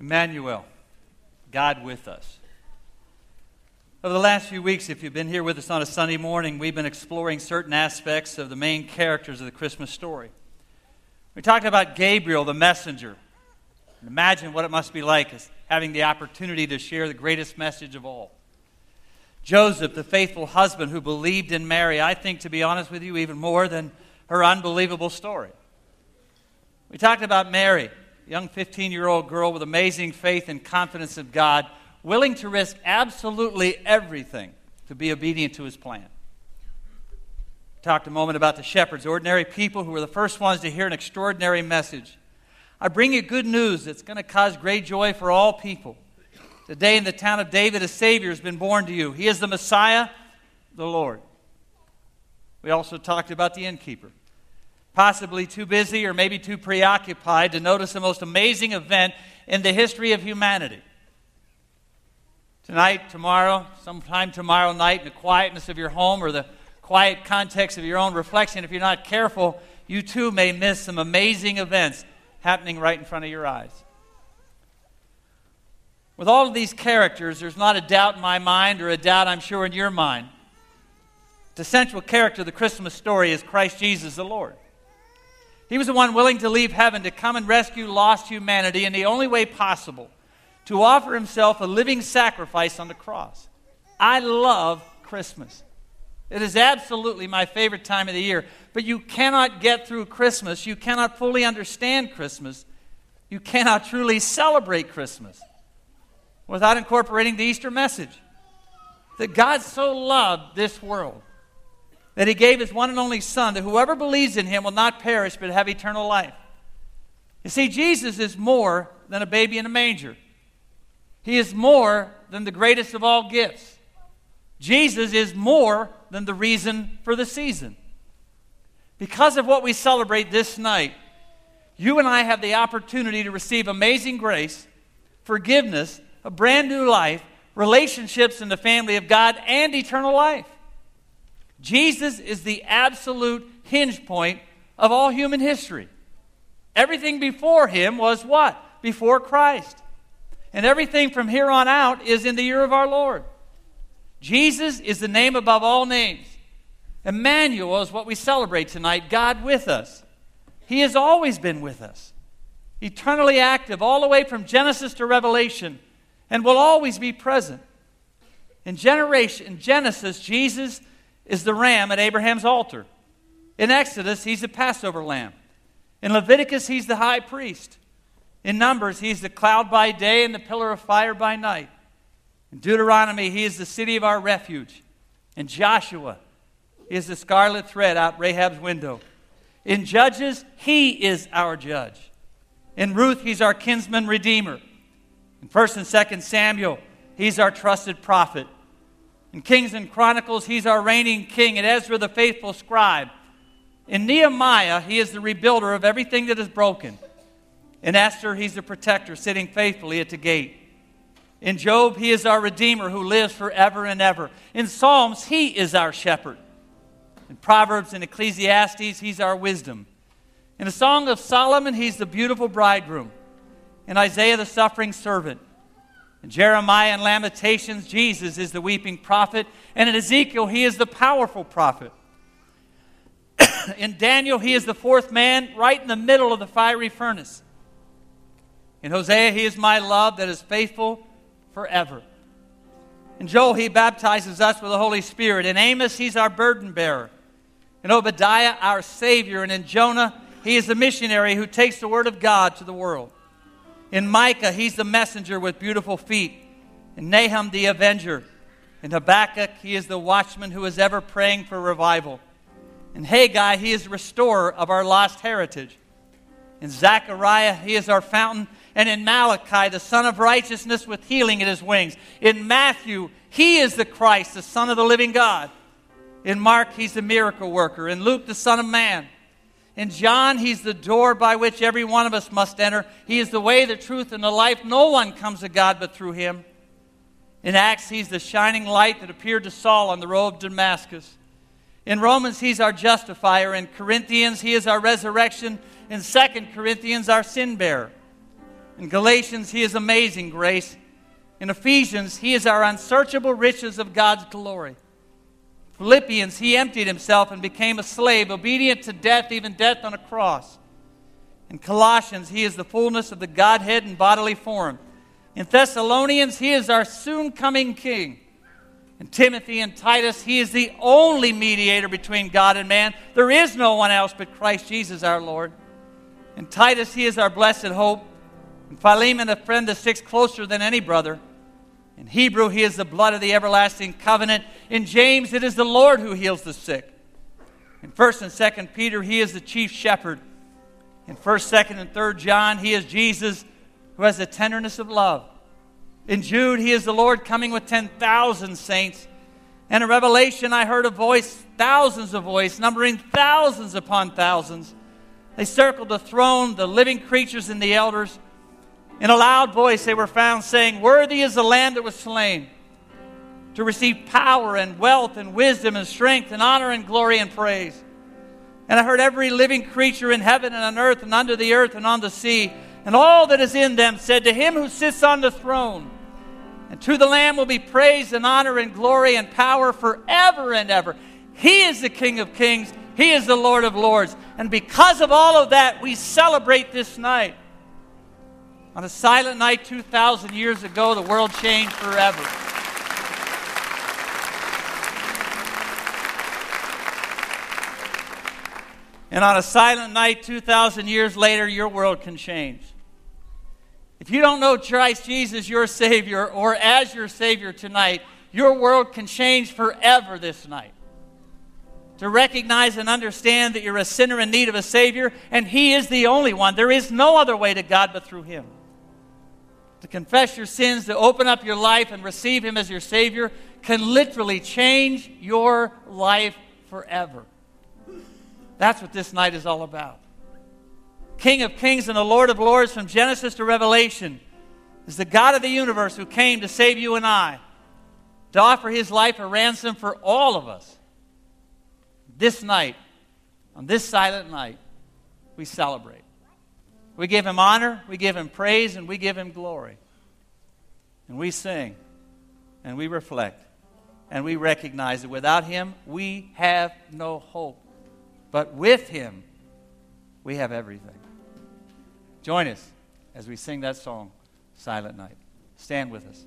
Emmanuel, God with us. Over the last few weeks, if you've been here with us on a Sunday morning, we've been exploring certain aspects of the main characters of the Christmas story. We talked about Gabriel, the messenger. And imagine what it must be like as having the opportunity to share the greatest message of all. Joseph, the faithful husband who believed in Mary, I think, to be honest with you, even more than her unbelievable story. We talked about Mary, young 15 year old girl with amazing faith and confidence of God, willing to risk absolutely everything to be obedient to his plan. Talked a moment about the shepherds, ordinary people who were the first ones to hear an extraordinary message. I bring you good news that's going to cause great joy for all people. Today in the town of David, a Savior has been born to you. He is the Messiah, the Lord. We also talked about the innkeeper possibly too busy or maybe too preoccupied to notice the most amazing event in the history of humanity. Tonight, tomorrow, sometime tomorrow night, in the quietness of your home or the quiet context of your own reflection, if you're not careful, you too may miss some amazing events happening right in front of your eyes. With all of these characters, there's not a doubt in my mind or a doubt I'm sure in your mind. The central character of the Christmas story is Christ Jesus the Lord. He was the one willing to leave heaven to come and rescue lost humanity in the only way possible to offer himself a living sacrifice on the cross. I love Christmas. It is absolutely my favorite time of the year. But you cannot get through Christmas. You cannot fully understand Christmas. You cannot truly celebrate Christmas without incorporating the Easter message that God so loved this world that he gave his one and only Son, that whoever believes in him will not perish but have eternal life. You see, Jesus is more than a baby in a manger, he is more than the greatest of all gifts. Jesus is more than the reason for the season. Because of what we celebrate this night, you and I have the opportunity to receive amazing grace, forgiveness, a brand new life, relationships in the family of God, and eternal life. Jesus is the absolute hinge point of all human history. Everything before him was what? Before Christ. And everything from here on out is in the year of our Lord. Jesus is the name above all names. Emmanuel is what we celebrate tonight, God with us. He has always been with us, eternally active, all the way from Genesis to Revelation, and will always be present. In generation, in Genesis, Jesus is the ram at Abraham's altar. In Exodus, he's the Passover lamb. In Leviticus, he's the high priest. In Numbers, he's the cloud by day and the pillar of fire by night. In Deuteronomy, he is the city of our refuge. In Joshua, he is the scarlet thread out Rahab's window. In Judges, he is our judge. In Ruth, he's our kinsman redeemer. In 1st and 2nd Samuel, he's our trusted prophet. In Kings and Chronicles, he's our reigning king. In Ezra, the faithful scribe. In Nehemiah, he is the rebuilder of everything that is broken. In Esther, he's the protector, sitting faithfully at the gate. In Job, he is our redeemer who lives forever and ever. In Psalms, he is our shepherd. In Proverbs and Ecclesiastes, he's our wisdom. In the Song of Solomon, he's the beautiful bridegroom. In Isaiah, the suffering servant. In Jeremiah and Lamentations, Jesus is the weeping prophet. And in Ezekiel, he is the powerful prophet. in Daniel, he is the fourth man right in the middle of the fiery furnace. In Hosea, he is my love that is faithful forever. In Joel, he baptizes us with the Holy Spirit. In Amos, he's our burden bearer. In Obadiah, our Savior. And in Jonah, he is the missionary who takes the Word of God to the world. In Micah, he's the messenger with beautiful feet. In Nahum, the avenger. In Habakkuk, he is the watchman who is ever praying for revival. In Haggai, he is restorer of our lost heritage. In Zechariah, he is our fountain. And in Malachi, the Sun of Righteousness with healing in his wings. In Matthew, he is the Christ, the Son of the living God. In Mark, he's the miracle worker. In Luke, the Son of Man. In John, he's the door by which every one of us must enter. He is the way, the truth, and the life. No one comes to God but through him. In Acts, he's the shining light that appeared to Saul on the road of Damascus. In Romans, he's our justifier. In Corinthians, he is our resurrection. In 2 Corinthians, our sin bearer. In Galatians, He is amazing grace. In Ephesians, He is our unsearchable riches of God's glory. Philippians, He emptied Himself and became a slave, obedient to death, even death on a cross. In Colossians, He is the fullness of the Godhead in bodily form. In Thessalonians, He is our soon coming King. In Timothy and Titus, He is the only mediator between God and man. There is no one else but Christ Jesus our Lord. In Titus, He is our blessed hope. In Philemon, a friend that sticks closer than any brother. In Hebrew, He is the blood of the everlasting covenant. In James, it is the Lord who heals the sick. In 1st and 2nd Peter, He is the chief shepherd. In 1st, 2nd, and 3rd John, He is Jesus who has the tenderness of love. In Jude, He is the Lord coming with 10,000 saints. And in Revelation, I heard a voice, thousands of voices, numbering thousands upon thousands. They circled the throne, the living creatures, and the elders. In a loud voice, they were found saying, Worthy is the Lamb that was slain to receive power and wealth and wisdom and strength and honor and glory and praise. And I heard every living creature in heaven and on earth and under the earth and on the sea, and all that is in them said, To him who sits on the throne, and to the Lamb will be praise and honor and glory and power forever and ever. He is the King of kings, He is the Lord of lords. And because of all of that, we celebrate this night. On a silent night 2,000 years ago, the world changed forever. And on a silent night 2,000 years later, your world can change. If you don't know Christ Jesus, your Savior, or as your Savior tonight, your world can change forever this night. To recognize and understand that you're a sinner in need of a Savior, and He is the only one. There is no other way to God but through Him. To confess your sins, to open up your life and receive Him as your Savior, can literally change your life forever. That's what this night is all about. King of kings and the Lord of lords from Genesis to Revelation is the God of the universe who came to save you and I, to offer his life a ransom for all of us. This night, on this silent night, we celebrate. We give him honor, we give him praise, and we give him glory. And we sing, and we reflect, and we recognize that without him, we have no hope. But with Him, we have everything. Join us as we sing that song, Silent Night. Stand with us.